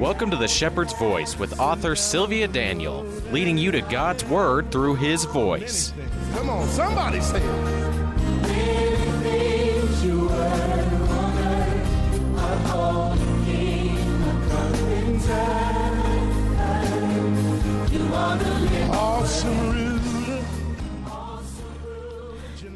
Welcome to The Shepherd's Voice with author Sylvia Daniel, leading you to God's Word through His voice. Come on, somebody say it. Awesome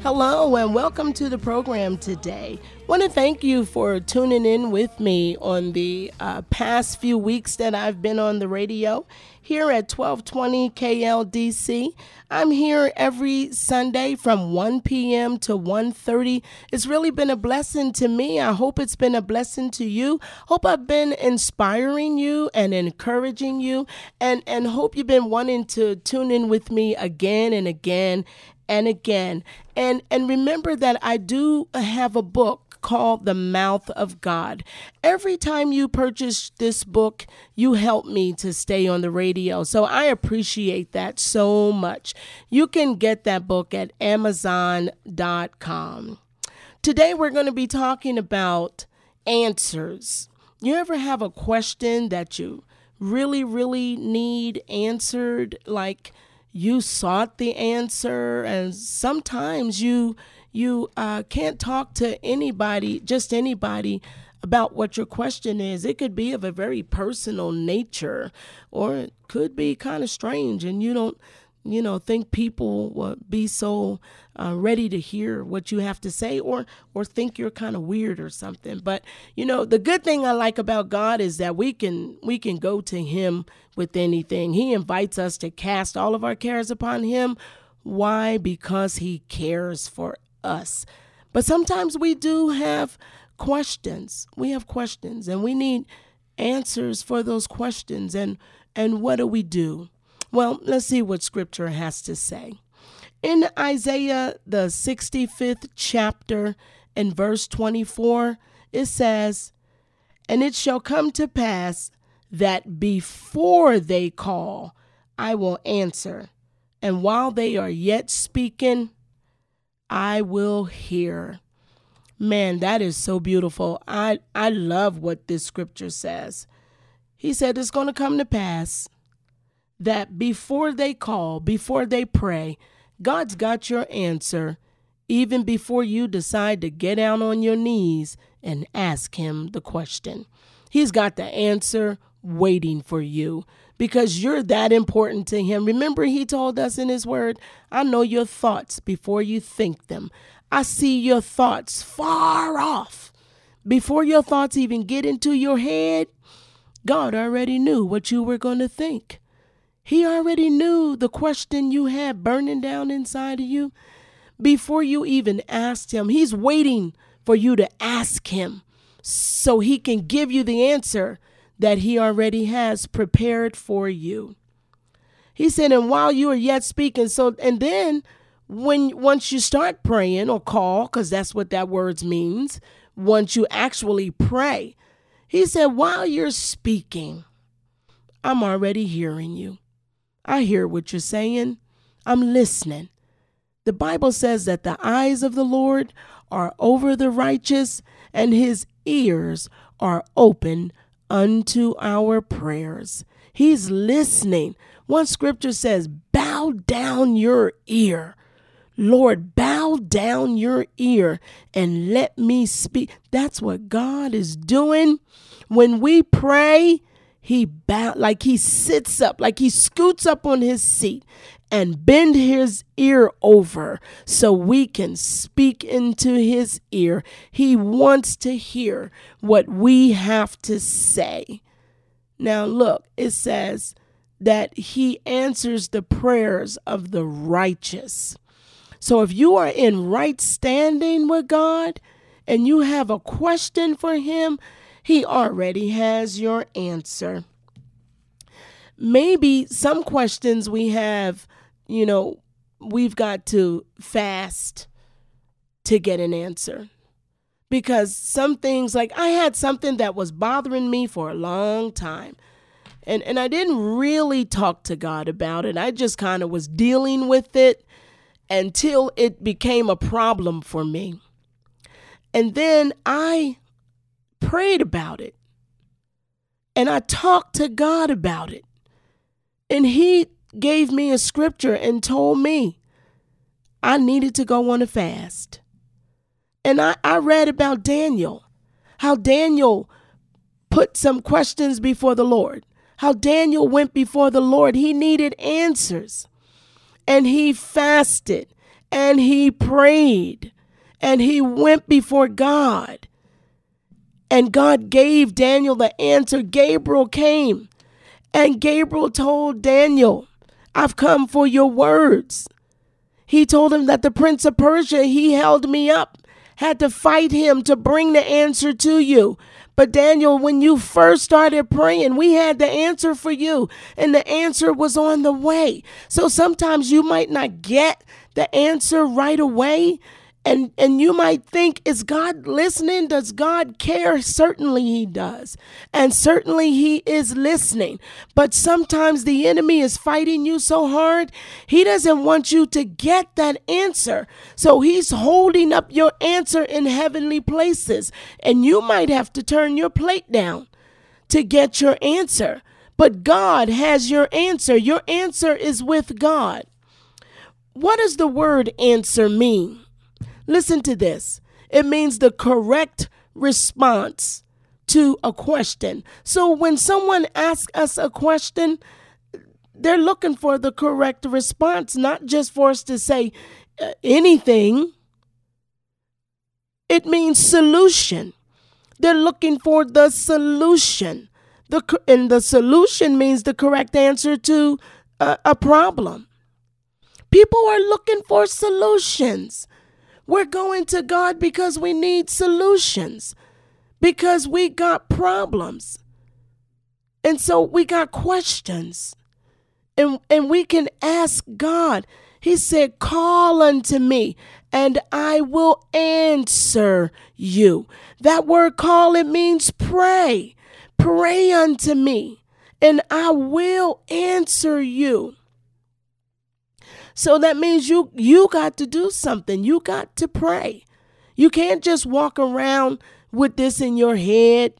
Hello and welcome to the program today. I Want to thank you for tuning in with me on the uh, past few weeks that I've been on the radio here at 1220 KLDC. I'm here every Sunday from 1 p.m. to 1:30. It's really been a blessing to me. I hope it's been a blessing to you. Hope I've been inspiring you and encouraging you and and hope you've been wanting to tune in with me again and again and again. And and remember that I do have a book called The Mouth of God. Every time you purchase this book, you help me to stay on the radio. So I appreciate that so much. You can get that book at amazon.com. Today we're going to be talking about answers. You ever have a question that you really really need answered like you sought the answer and sometimes you you uh, can't talk to anybody just anybody about what your question is. It could be of a very personal nature or it could be kind of strange and you don't you know think people will be so uh, ready to hear what you have to say or or think you're kind of weird or something. But you know the good thing i like about god is that we can we can go to him with anything. He invites us to cast all of our cares upon him. Why? Because he cares for us. But sometimes we do have questions. We have questions and we need answers for those questions and and what do we do well, let's see what scripture has to say. In Isaiah, the 65th chapter, in verse 24, it says, And it shall come to pass that before they call, I will answer. And while they are yet speaking, I will hear. Man, that is so beautiful. I, I love what this scripture says. He said it's going to come to pass that before they call, before they pray, God's got your answer even before you decide to get down on your knees and ask Him the question. He's got the answer waiting for you because you're that important to Him. Remember, He told us in His Word, I know your thoughts before you think them. I see your thoughts far off. Before your thoughts even get into your head, God already knew what you were going to think. He already knew the question you had burning down inside of you before you even asked him. He's waiting for you to ask him so he can give you the answer that he already has prepared for you. He said, and while you are yet speaking, so and then when once you start praying or call, because that's what that words means, once you actually pray, he said, while you're speaking, I'm already hearing you. I hear what you're saying. I'm listening. The Bible says that the eyes of the Lord are over the righteous, and his ears are open unto our prayers. He's listening. One scripture says, Bow down your ear. Lord, bow down your ear and let me speak. That's what God is doing. When we pray, he bow like he sits up, like he scoots up on his seat, and bend his ear over so we can speak into his ear. He wants to hear what we have to say. Now, look, it says that he answers the prayers of the righteous. So if you are in right standing with God and you have a question for him, he already has your answer. Maybe some questions we have, you know, we've got to fast to get an answer. Because some things, like I had something that was bothering me for a long time. And, and I didn't really talk to God about it. I just kind of was dealing with it until it became a problem for me. And then I prayed about it and I talked to God about it. And He gave me a scripture and told me I needed to go on a fast. And I, I read about Daniel, how Daniel put some questions before the Lord, how Daniel went before the Lord. He needed answers. And he fasted and he prayed and he went before God and God gave Daniel the answer. Gabriel came, and Gabriel told Daniel, I've come for your words. He told him that the prince of Persia, he held me up, had to fight him to bring the answer to you. But Daniel, when you first started praying, we had the answer for you, and the answer was on the way. So sometimes you might not get the answer right away, and and you might think is god listening? Does god care? Certainly he does. And certainly he is listening. But sometimes the enemy is fighting you so hard he doesn't want you to get that answer. So he's holding up your answer in heavenly places. And you might have to turn your plate down to get your answer. But god has your answer. Your answer is with god. What does the word answer mean Listen to this it means the correct response to a question. So when someone asks us a question, they're looking for the correct response, not just for us to say uh, anything. It means solution. They're looking for the solution. The, and the solution means the correct answer to a, a problem. People are looking for solutions. We're going to God because we need solutions, because we got problems. And so we got questions. And, and we can ask God. He said, Call unto me, and I will answer you. That word call, it means pray. Pray unto me, and I will answer you. So that means you you got to do something. You got to pray. You can't just walk around with this in your head.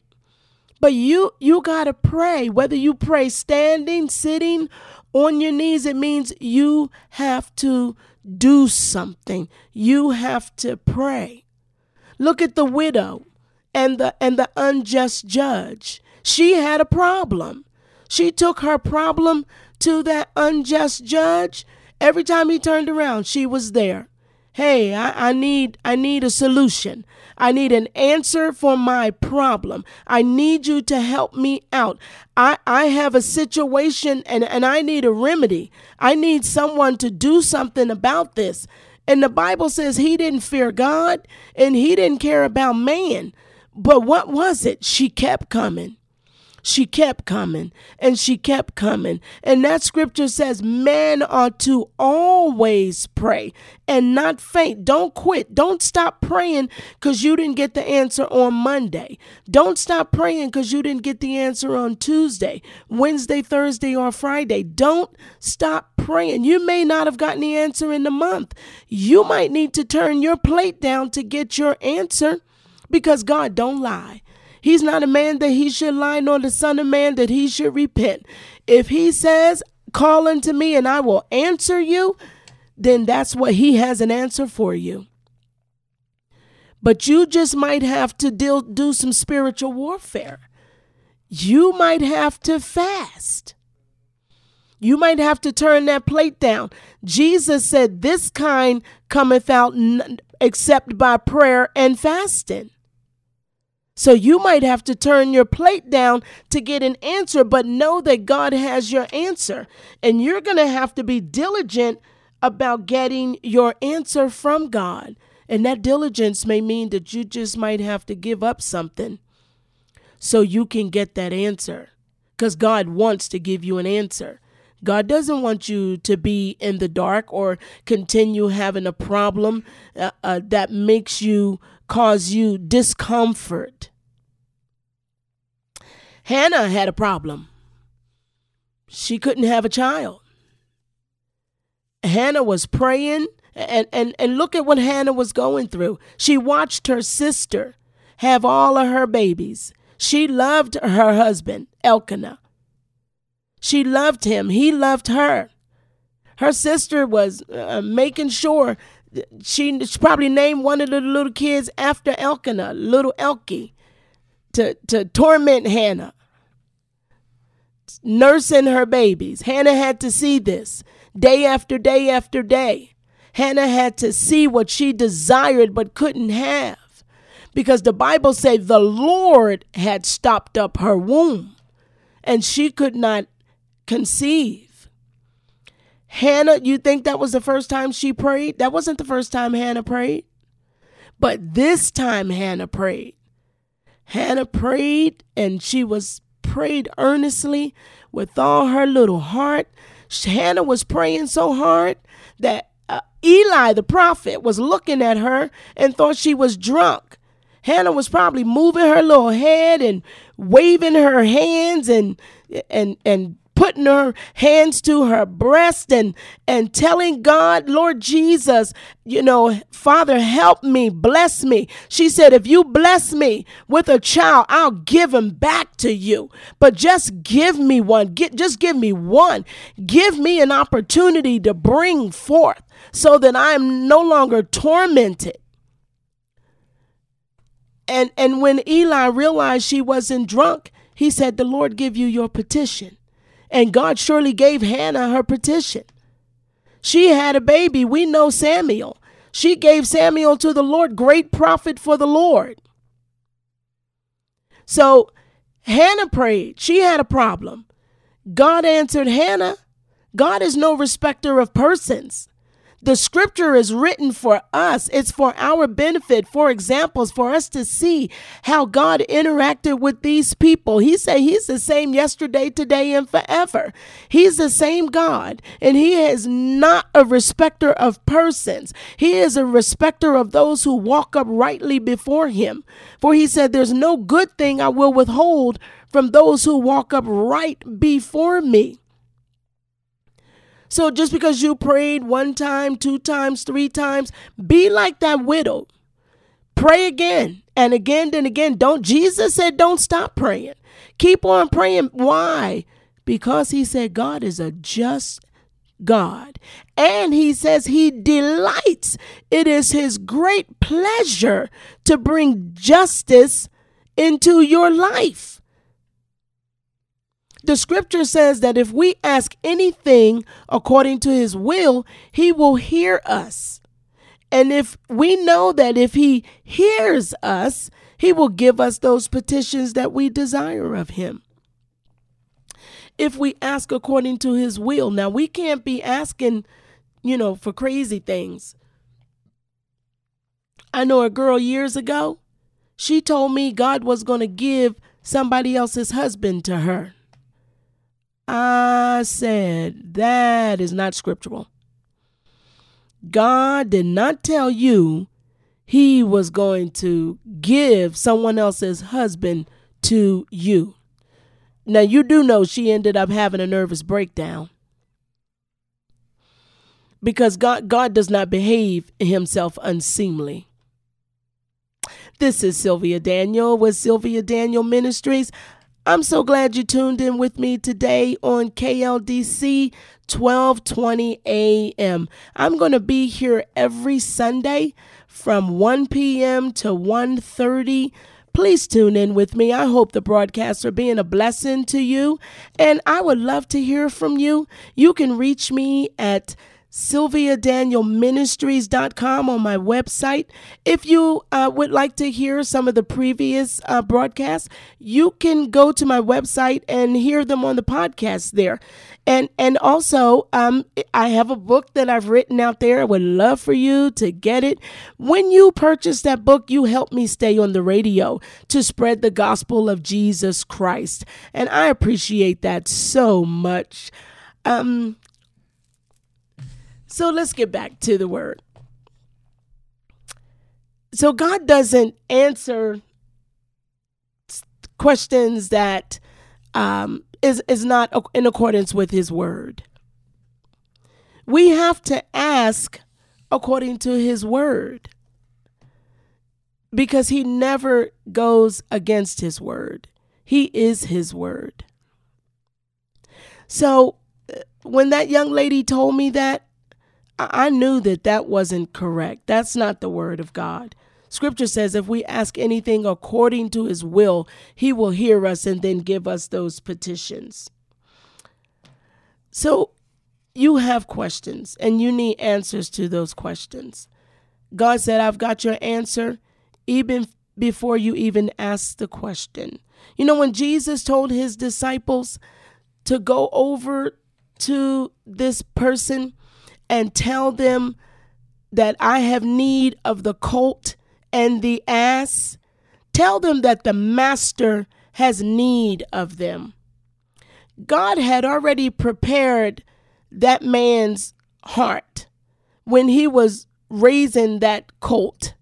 But you you got to pray. Whether you pray standing, sitting, on your knees, it means you have to do something. You have to pray. Look at the widow and the and the unjust judge. She had a problem. She took her problem to that unjust judge Every time he turned around, she was there. Hey, I, I need I need a solution. I need an answer for my problem. I need you to help me out. I, I have a situation and, and I need a remedy. I need someone to do something about this. And the Bible says he didn't fear God and he didn't care about man. But what was it? She kept coming she kept coming and she kept coming. And that scripture says, men are to always pray and not faint. Don't quit. Don't stop praying because you didn't get the answer on Monday. Don't stop praying because you didn't get the answer on Tuesday, Wednesday, Thursday, or Friday. Don't stop praying. You may not have gotten the answer in the month. You might need to turn your plate down to get your answer because God don't lie. He's not a man that he should lie, nor the son of man that he should repent. If he says, Call unto me and I will answer you, then that's what he has an answer for you. But you just might have to deal, do some spiritual warfare. You might have to fast. You might have to turn that plate down. Jesus said, This kind cometh out n- except by prayer and fasting. So you might have to turn your plate down to get an answer, but know that God has your answer. And you're going to have to be diligent about getting your answer from God. And that diligence may mean that you just might have to give up something so you can get that answer. Because God wants to give you an answer. God doesn't want you to be in the dark or continue having a problem uh, uh, that makes you cause you discomfort. Hannah had a problem. She couldn't have a child. Hannah was praying and, and, and look at what Hannah was going through. She watched her sister have all of her babies. She loved her husband, Elkanah. She loved him. He loved her. Her sister was uh, making sure she, she, probably named one of the little kids after Elkanah, little Elkie, to, to torment Hannah, nursing her babies. Hannah had to see this day after day after day. Hannah had to see what she desired but couldn't have because the Bible said the Lord had stopped up her womb and she could not conceive. Hannah, you think that was the first time she prayed? That wasn't the first time Hannah prayed. But this time Hannah prayed. Hannah prayed and she was prayed earnestly with all her little heart. Hannah was praying so hard that uh, Eli the prophet was looking at her and thought she was drunk. Hannah was probably moving her little head and waving her hands and and and putting her hands to her breast and and telling God, Lord Jesus, you know, Father, help me, bless me. She said, if you bless me with a child, I'll give him back to you. But just give me one. Get just give me one. Give me an opportunity to bring forth so that I am no longer tormented. And and when Eli realized she wasn't drunk, he said, The Lord give you your petition. And God surely gave Hannah her petition. She had a baby. We know Samuel. She gave Samuel to the Lord, great prophet for the Lord. So Hannah prayed. She had a problem. God answered Hannah. God is no respecter of persons. The scripture is written for us. It's for our benefit, for examples, for us to see how God interacted with these people. He said he's the same yesterday, today, and forever. He's the same God, and he is not a respecter of persons. He is a respecter of those who walk uprightly before him. For he said, There's no good thing I will withhold from those who walk upright before me. So just because you prayed one time, two times, three times, be like that widow. Pray again and again and again. Don't Jesus said don't stop praying. Keep on praying. Why? Because he said God is a just God. And he says he delights. It is his great pleasure to bring justice into your life. The scripture says that if we ask anything according to his will, he will hear us. And if we know that if he hears us, he will give us those petitions that we desire of him. If we ask according to his will, now we can't be asking, you know, for crazy things. I know a girl years ago, she told me God was going to give somebody else's husband to her. I said, that is not scriptural. God did not tell you he was going to give someone else's husband to you. Now, you do know she ended up having a nervous breakdown because God, God does not behave himself unseemly. This is Sylvia Daniel with Sylvia Daniel Ministries. I'm so glad you tuned in with me today on KLDC 1220 AM. I'm going to be here every Sunday from 1 p.m. to 1:30 please tune in with me. I hope the broadcasts are being a blessing to you, and I would love to hear from you. You can reach me at SylviaDanielMinistries.com on my website. If you uh, would like to hear some of the previous uh, broadcasts, you can go to my website and hear them on the podcast there. And and also, um, I have a book that I've written out there. I would love for you to get it. When you purchase that book, you help me stay on the radio to spread the gospel of Jesus Christ, and I appreciate that so much. Um, so let's get back to the word. So God doesn't answer questions that um, is is not in accordance with His word. We have to ask according to His word because He never goes against His word. He is His word. So uh, when that young lady told me that, I knew that that wasn't correct. That's not the word of God. Scripture says if we ask anything according to his will, he will hear us and then give us those petitions. So you have questions and you need answers to those questions. God said, I've got your answer even before you even ask the question. You know, when Jesus told his disciples to go over to this person, and tell them that I have need of the colt and the ass. Tell them that the master has need of them. God had already prepared that man's heart when he was raising that colt,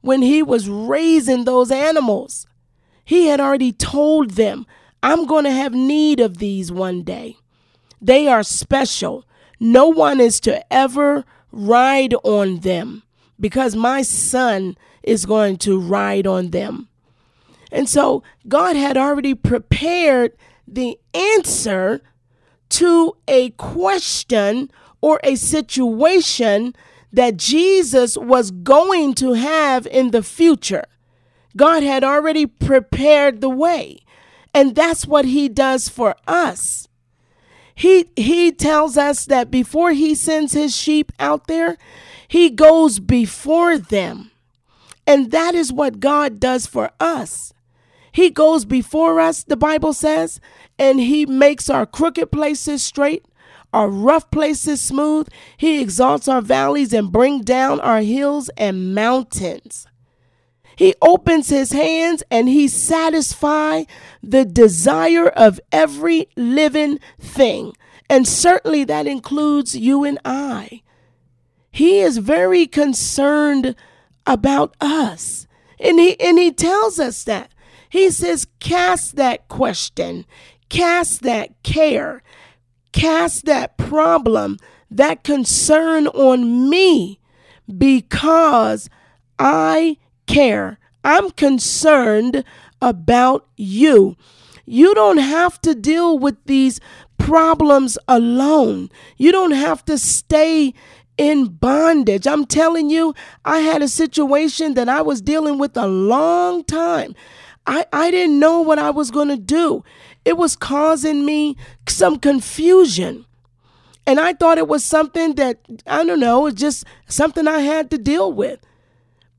when he was raising those animals. He had already told them, I'm going to have need of these one day. They are special. No one is to ever ride on them because my son is going to ride on them. And so God had already prepared the answer to a question or a situation that Jesus was going to have in the future. God had already prepared the way. And that's what he does for us. He he tells us that before he sends his sheep out there, he goes before them. And that is what God does for us. He goes before us, the Bible says, and he makes our crooked places straight, our rough places smooth. He exalts our valleys and bring down our hills and mountains. He opens his hands and he satisfies the desire of every living thing. And certainly that includes you and I. He is very concerned about us. And he and he tells us that. He says, cast that question, cast that care, cast that problem, that concern on me because I care. I'm concerned about you. You don't have to deal with these problems alone. You don't have to stay in bondage. I'm telling you, I had a situation that I was dealing with a long time. I, I didn't know what I was going to do. It was causing me some confusion. And I thought it was something that, I don't know, it's just something I had to deal with.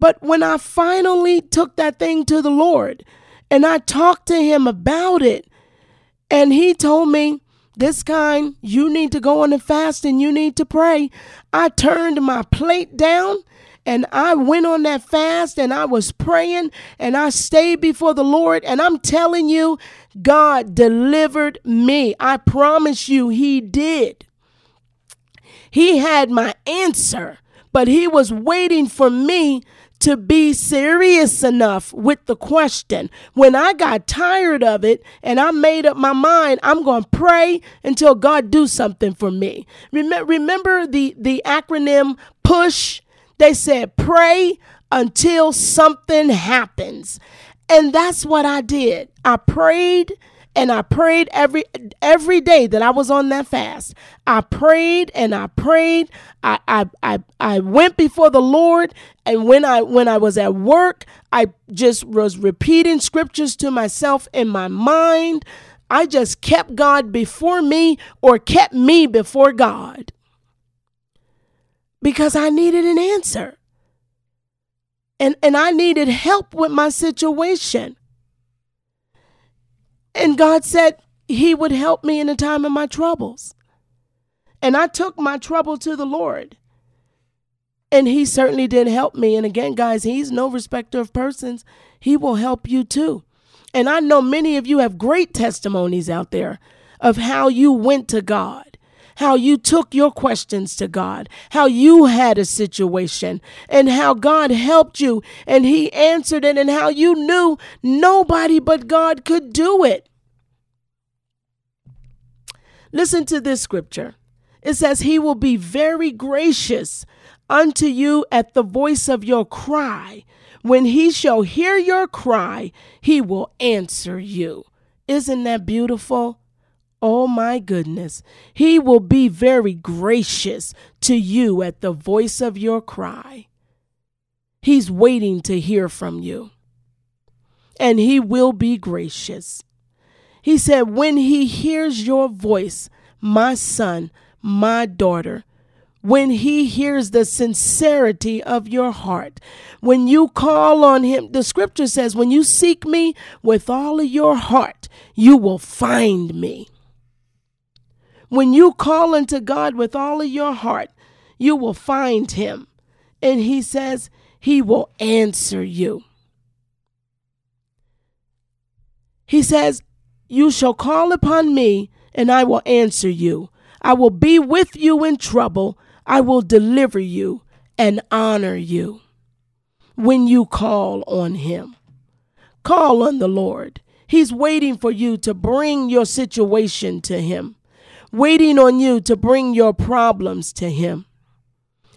But when I finally took that thing to the Lord and I talked to him about it, and he told me, this kind, you need to go on a fast and you need to pray. I turned my plate down and I went on that fast and I was praying and I stayed before the Lord. And I'm telling you, God delivered me. I promise you, He did. He had my answer, but He was waiting for me to be serious enough with the question. When I got tired of it and I made up my mind, I'm going to pray until God do something for me. Remember, remember the, the acronym PUSH? They said pray until something happens. And that's what I did. I prayed and I prayed every every day that I was on that fast. I prayed and I prayed. I I I, I went before the Lord and when I when I was at work, I just was repeating scriptures to myself in my mind. I just kept God before me or kept me before God. Because I needed an answer. And and I needed help with my situation. And God said He would help me in the time of my troubles. And I took my trouble to the Lord. And He certainly did help me. And again, guys, He's no respecter of persons. He will help you too. And I know many of you have great testimonies out there of how you went to God, how you took your questions to God, how you had a situation, and how God helped you and He answered it, and how you knew nobody but God could do it. Listen to this scripture. It says, He will be very gracious unto you at the voice of your cry. When he shall hear your cry, he will answer you. Isn't that beautiful? Oh my goodness. He will be very gracious to you at the voice of your cry. He's waiting to hear from you. And he will be gracious. He said, When he hears your voice, my son, my daughter, when he hears the sincerity of your heart, when you call on him, the scripture says, when you seek me with all of your heart, you will find me. When you call unto God with all of your heart, you will find him. And he says, he will answer you. He says, You shall call upon me, and I will answer you. I will be with you in trouble. I will deliver you and honor you when you call on him. Call on the Lord. He's waiting for you to bring your situation to him, waiting on you to bring your problems to him.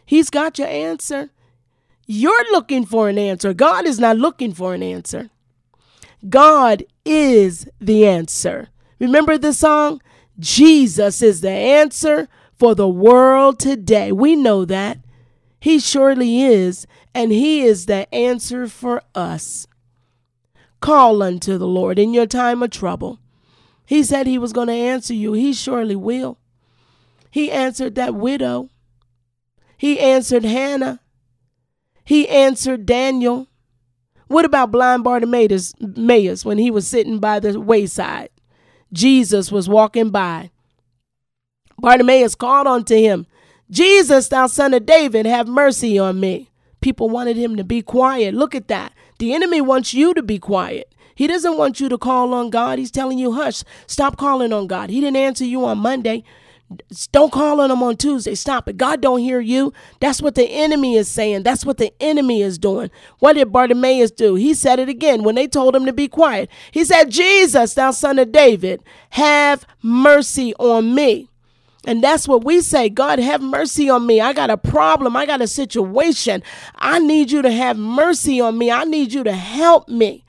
He's got your answer. You're looking for an answer. God is not looking for an answer. God is the answer. Remember the song? Jesus is the answer for the world today. We know that. He surely is, and He is the answer for us. Call unto the Lord in your time of trouble. He said He was going to answer you. He surely will. He answered that widow. He answered Hannah. He answered Daniel. What about blind Bartimaeus when he was sitting by the wayside? Jesus was walking by. Bartimaeus called unto him, Jesus, thou son of David, have mercy on me. People wanted him to be quiet. Look at that. The enemy wants you to be quiet. He doesn't want you to call on God. He's telling you, hush, stop calling on God. He didn't answer you on Monday. Don't call on him on Tuesday. Stop it. God don't hear you. That's what the enemy is saying. That's what the enemy is doing. What did Bartimaeus do? He said it again when they told him to be quiet. He said, Jesus, thou son of David, have mercy on me. And that's what we say God, have mercy on me. I got a problem. I got a situation. I need you to have mercy on me. I need you to help me.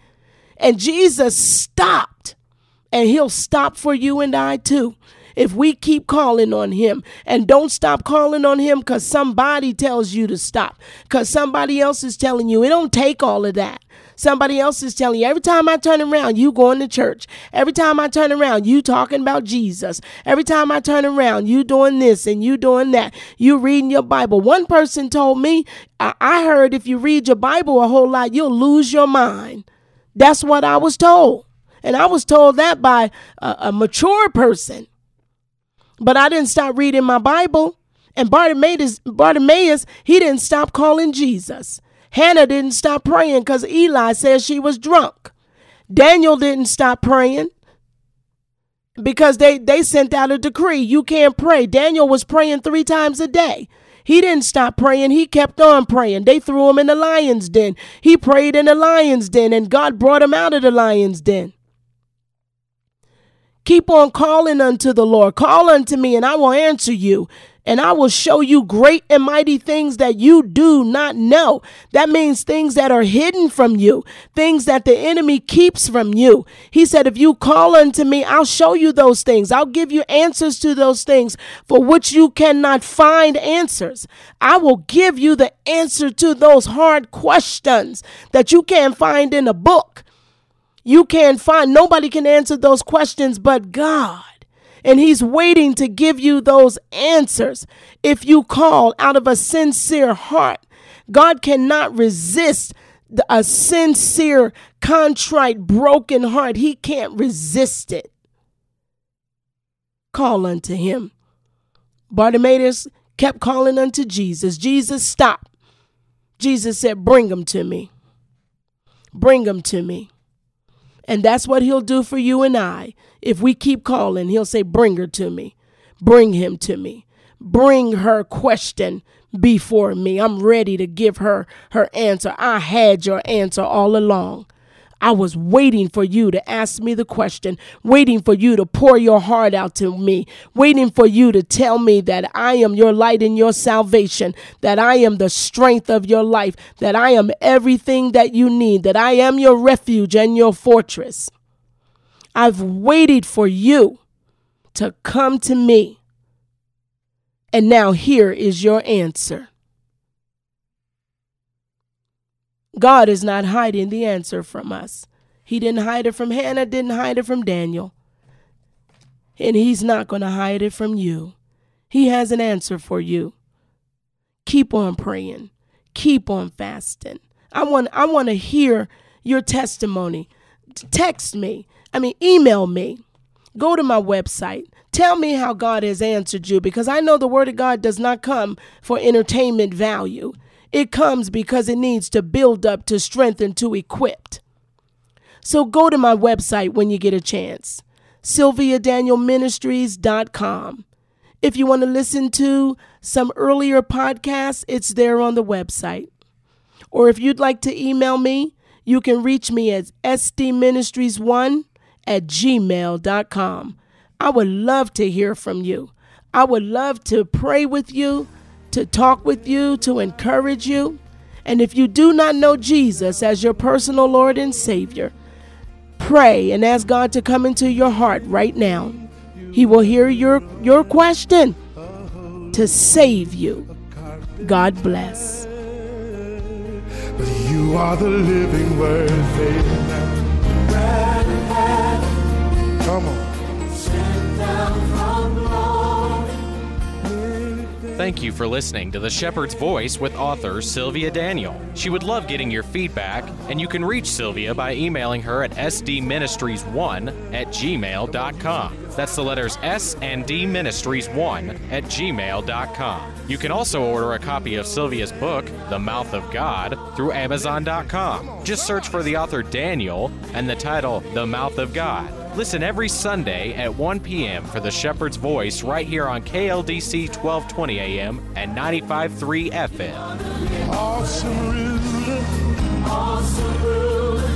And Jesus stopped, and he'll stop for you and I too if we keep calling on him and don't stop calling on him because somebody tells you to stop, because somebody else is telling you, it don't take all of that. Somebody else is telling you, every time I turn around, you going to church. Every time I turn around, you talking about Jesus. Every time I turn around, you doing this and you doing that. You reading your Bible. One person told me, I heard if you read your Bible a whole lot, you'll lose your mind. That's what I was told. And I was told that by a, a mature person. But I didn't stop reading my Bible. And Bartimaeus, Bartimaeus, he didn't stop calling Jesus. Hannah didn't stop praying because Eli said she was drunk. Daniel didn't stop praying because they, they sent out a decree you can't pray. Daniel was praying three times a day. He didn't stop praying. He kept on praying. They threw him in the lion's den. He prayed in the lion's den, and God brought him out of the lion's den. Keep on calling unto the Lord. Call unto me, and I will answer you. And I will show you great and mighty things that you do not know. That means things that are hidden from you, things that the enemy keeps from you. He said, If you call unto me, I'll show you those things. I'll give you answers to those things for which you cannot find answers. I will give you the answer to those hard questions that you can't find in a book. You can't find, nobody can answer those questions but God and He's waiting to give you those answers if you call out of a sincere heart. God cannot resist a sincere, contrite, broken heart. He can't resist it. Call unto Him. Bartimaeus kept calling unto Jesus. Jesus stopped. Jesus said, Bring them to me. Bring them to me. And that's what he'll do for you and I. If we keep calling, he'll say, Bring her to me. Bring him to me. Bring her question before me. I'm ready to give her her answer. I had your answer all along. I was waiting for you to ask me the question, waiting for you to pour your heart out to me, waiting for you to tell me that I am your light and your salvation, that I am the strength of your life, that I am everything that you need, that I am your refuge and your fortress. I've waited for you to come to me. And now here is your answer. God is not hiding the answer from us. He didn't hide it from Hannah, didn't hide it from Daniel. And He's not going to hide it from you. He has an answer for you. Keep on praying. Keep on fasting. I want I want to hear your testimony. Text me. I mean, email me. Go to my website. Tell me how God has answered you because I know the word of God does not come for entertainment value. It comes because it needs to build up, to strengthen, to equip. So go to my website when you get a chance sylviadanielministries.com. If you want to listen to some earlier podcasts, it's there on the website. Or if you'd like to email me, you can reach me at sdministries1 at gmail.com. I would love to hear from you. I would love to pray with you to talk with you, to encourage you. And if you do not know Jesus as your personal Lord and Savior, pray and ask God to come into your heart right now. He will hear your, your question to save you. God bless. But you are the living word, Come on. Thank you for listening to The Shepherd's Voice with author Sylvia Daniel. She would love getting your feedback, and you can reach Sylvia by emailing her at sdministries1 at gmail.com. That's the letters S and D Ministries1 at gmail.com. You can also order a copy of Sylvia's book, The Mouth of God, through Amazon.com. Just search for the author Daniel and the title The Mouth of God. Listen every Sunday at 1 p.m. for The Shepherd's Voice right here on KLDC 1220 AM and 95.3 FM. Awesome ruler, awesome ruler,